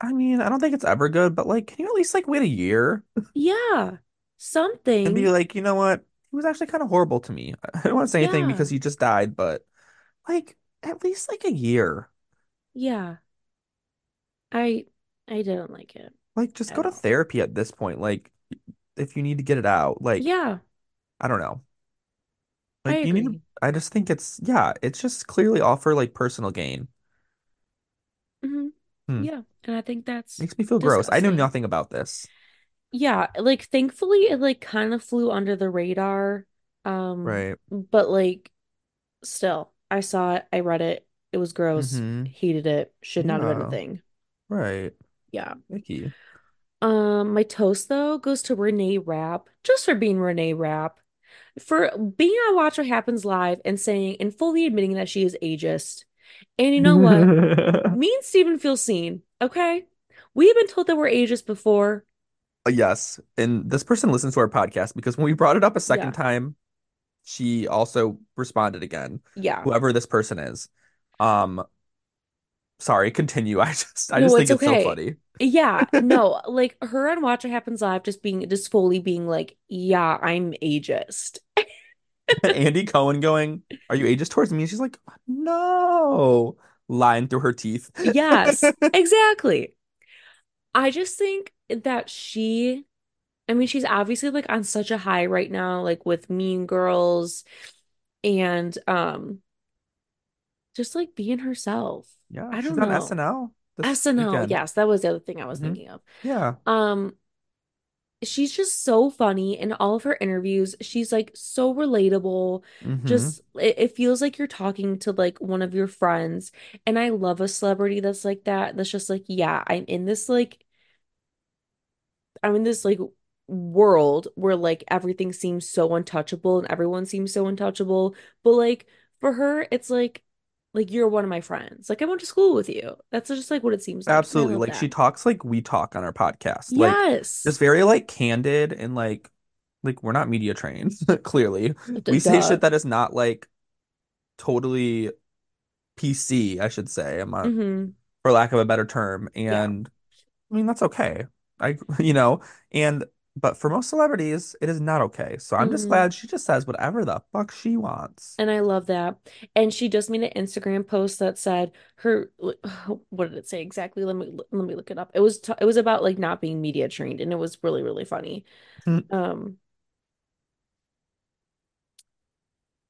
I mean, I don't think it's ever good, but like, can you at least like wait a year yeah, Something. and be something. like, you know what? He was actually kind of horrible to me. I don't want to say anything Yeah, because he just died, but like at least like a year. yeah. I I didn't like it Like just at go to all. therapy at this point. Like if you need to get it out, like Yeah, I don't know. I Like you need to agree. I just think it's yeah, it's just clearly all for like personal gain. hmm Hmm. Yeah, and I think that's Makes me feel gross. I know disgusting. nothing about this. Yeah, like thankfully it like kind of flew under the radar. Um, Right. but like still, I saw it, I read it, it was gross, Mm-hmm. hated it, should not have been a Yeah. thing. Right. Yeah. Icky. Um, my toast though goes to Renee Rapp, just for being Renee Rapp, for being on Watch What Happens Live and saying and fully admitting that she is ageist. And you know what? [laughs] Me and Stephen feel seen, okay? We've been told that we're ageist before. Yes. And this person listens to our podcast because when we brought it up a second Yeah. time, she also responded again, Yeah. whoever this person is. Um, sorry, continue. [laughs] I just I No, just think it's it's so funny. Yeah, [laughs] no, like her on Watch What Happens Live just being just fully being like, yeah, I'm ageist. [laughs] Andy Cohen going, Are you ageist towards me? And she's like, No, lying through her teeth. Yes, exactly. I just think that she, I mean, she's obviously like on such a high right now, like with Mean Girls and um just like being herself. Yeah, I don't on know. SNL SNL, weekend. yes, that was the other thing I was hmm thinking of. Yeah. Um, she's just so funny in all of her interviews. She's like so relatable. hmm Just it, it feels like you're talking to like one of your friends. And I love a celebrity that's like that. That's just like, yeah, I'm in this like I'm in this like world where like everything seems so untouchable and everyone seems so untouchable. But like for her, it's like like you're one of my friends. Like I went to school with you. That's just like what it seems like. Absolutely. Like she talks like we talk on our podcast. Like Yes. just very like candid and like like we're not media trained, [laughs] clearly. D- We say duh. shit that is not like totally PC, I should say, am I- hmm for lack of a better term. Yeah. And I mean that's okay. I [laughs] you know, and but for most celebrities, it is not okay. So I'm just glad she just says whatever the fuck she wants. And I love that. And she just made an Instagram post that said her [sighs] what did it say exactly? Let me let me look it up. It was t it was about like not being media trained and it was really really funny. Um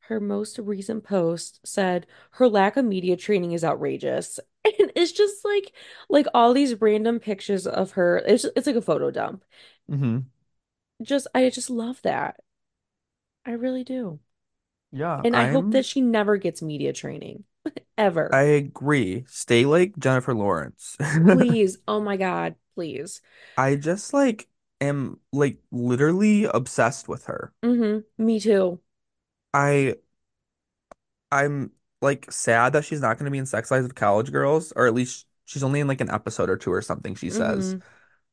her most recent post said her lack of media training is outrageous. [laughs] And it's just like like all these random pictures of her. It's it's like a photo dump. hmm Just I just love that. I really do. Yeah, And I hope that I'm she never gets media training [laughs] ever. I agree. Stay like Jennifer Lawrence. [laughs] Please. Oh my God, please. I just like am like literally obsessed with her. hmm Me too. I I'm like sad that she's not going to be in Sex Lives of College Girls, or at least she's only in like an episode or two or something, she says. hmm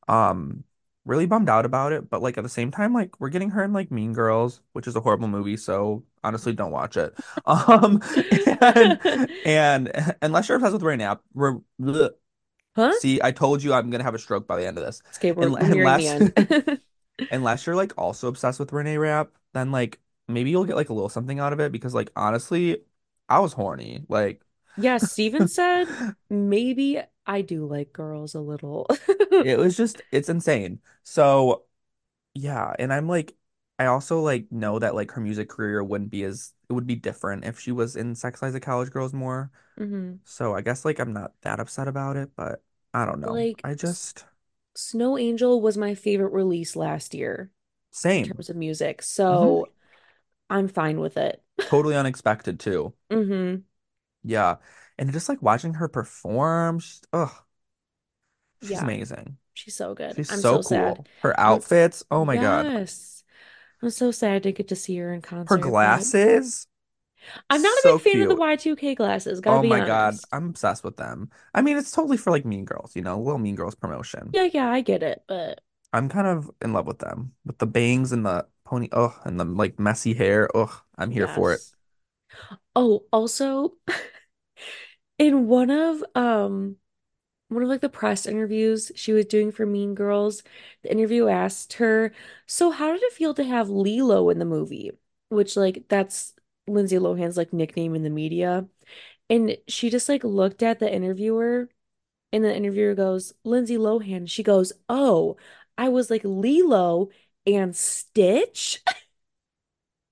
Um, really bummed out about it, but like at the same time, like we're getting her in like Mean Girls, which is a horrible movie, so honestly don't watch it. [laughs] [laughs] Um, and [laughs] and unless you're obsessed with Rain App, Huh? see, I told you I'm gonna have a stroke by the end of this. It's okay, we're Un- the Unless unless you're like also obsessed with Renee Rapp, then like maybe you'll get like a little something out of it because like honestly, I was horny. Like Yeah, Stephen said maybe I do like girls a little. it was [laughs] just it's insane. So yeah, and I'm like I also like know that like her music career wouldn't be as it would be different if she was in Sex Lives of College Girls more. hmm So I guess like I'm not that upset about it, but I don't know. Like I just Snow Angel was my favorite release last year Same in terms of music, hmm so I'm fine with it. Totally [laughs] unexpected too. hmm Yeah. And just like watching her perform, she's, ugh, she's Yeah, amazing. she's so good. She's I'm so so sad. cool. Her I'm outfits, oh my God. yes. I'm so sad to get to see her in Her concert, but glasses, I'm not a big fan of the cute. Y2K glasses, gotta Oh be my God. honest. I'm obsessed with them. I mean, it's totally for like Mean Girls, you know, little Mean Girls promotion. Yeah, yeah, I get it, but I'm kind of in love with them. With the bangs and the pony, oh, and the like messy hair. Oh, I'm here for it. yes. Oh, also [laughs] in one of um one of like the press interviews she was doing for Mean Girls, the interview asked her, "So how did it feel to have Lilo in the movie?" Which like that's Lindsay Lohan's like nickname in the media. And she just like looked at the interviewer and the interviewer goes, "Lindsay Lohan." She goes, "Oh, I was like Lilo and Stitch." [laughs]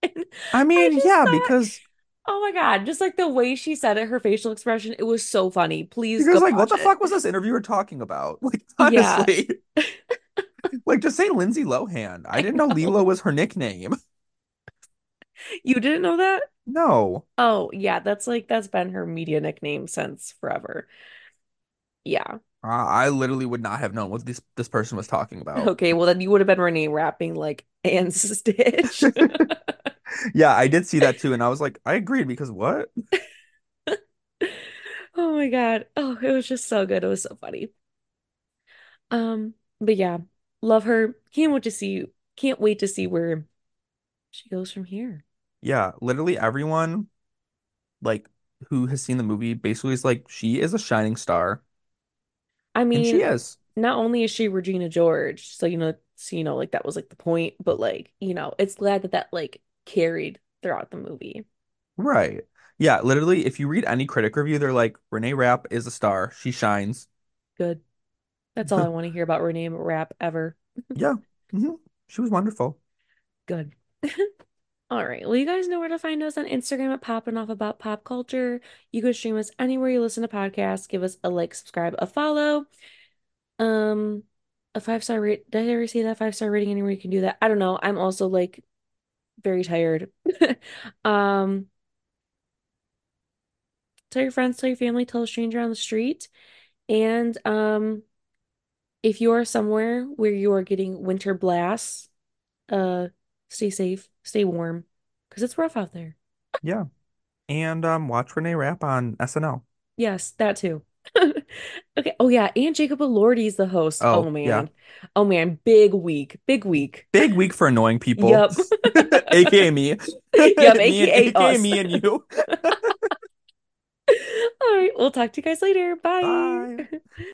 And I I mean, just yeah, thought, because oh my God, just like the way she said it, her facial expression, it was so funny. Please because like what the it. fuck was this interviewer talking about? [laughs] Like Yeah, honestly, [laughs] like just say Lindsay Lohan. I I didn't know know. Lilo was her nickname. [laughs] You didn't know that? No. Oh, yeah, that's like that's been her media nickname since forever. Yeah. Uh, I literally would not have known what this this person was talking about. Okay, well then you would have been Renee rapping like and Stitch. Yeah, I did see that too, and I was like, I agreed because what? [laughs] Oh my God. Oh, it was just so good. It was so funny. Um, but yeah, love her. Can't wait to see can't wait to see where she goes from here. Yeah, literally everyone like who has seen the movie basically is like she is a shining star, I and she is. not only is she Regina George, so you know, so you know, like that was like the point, but like, you know, it's glad that that like carried throughout the movie. Right. Yeah, literally, if you read any critic review, they're like, Renee Rapp is a star. She shines. Good. That's all I want to hear about Renee Rapp ever. [laughs] Yeah. hmm She was wonderful. Good. [laughs] All right. Well, you guys know where to find us on Instagram at Popping Off About Pop Culture. You can stream us anywhere you listen to podcasts. Give us a like, subscribe, a follow. Um, a five star rate. Did I ever see that five star rating anywhere you can do that? I don't know. I'm also like very tired. [laughs] Um, tell your friends, tell your family, tell a stranger on the street. And um, if you are somewhere where you are getting winter blasts, uh, stay safe, stay warm, because it's rough out there. Yeah. And um, watch Renee Rapp on SNL. Yes, that too. [laughs] Okay. Oh yeah, and Jacob Elordi's the host. Oh Oh, yeah. man. Oh man, big week. Big week. Big week for annoying people, Yep. aka [laughs] me. [laughs] Yep, Me and aka aka me and you. All right, we'll talk to you guys later. Bye. Bye.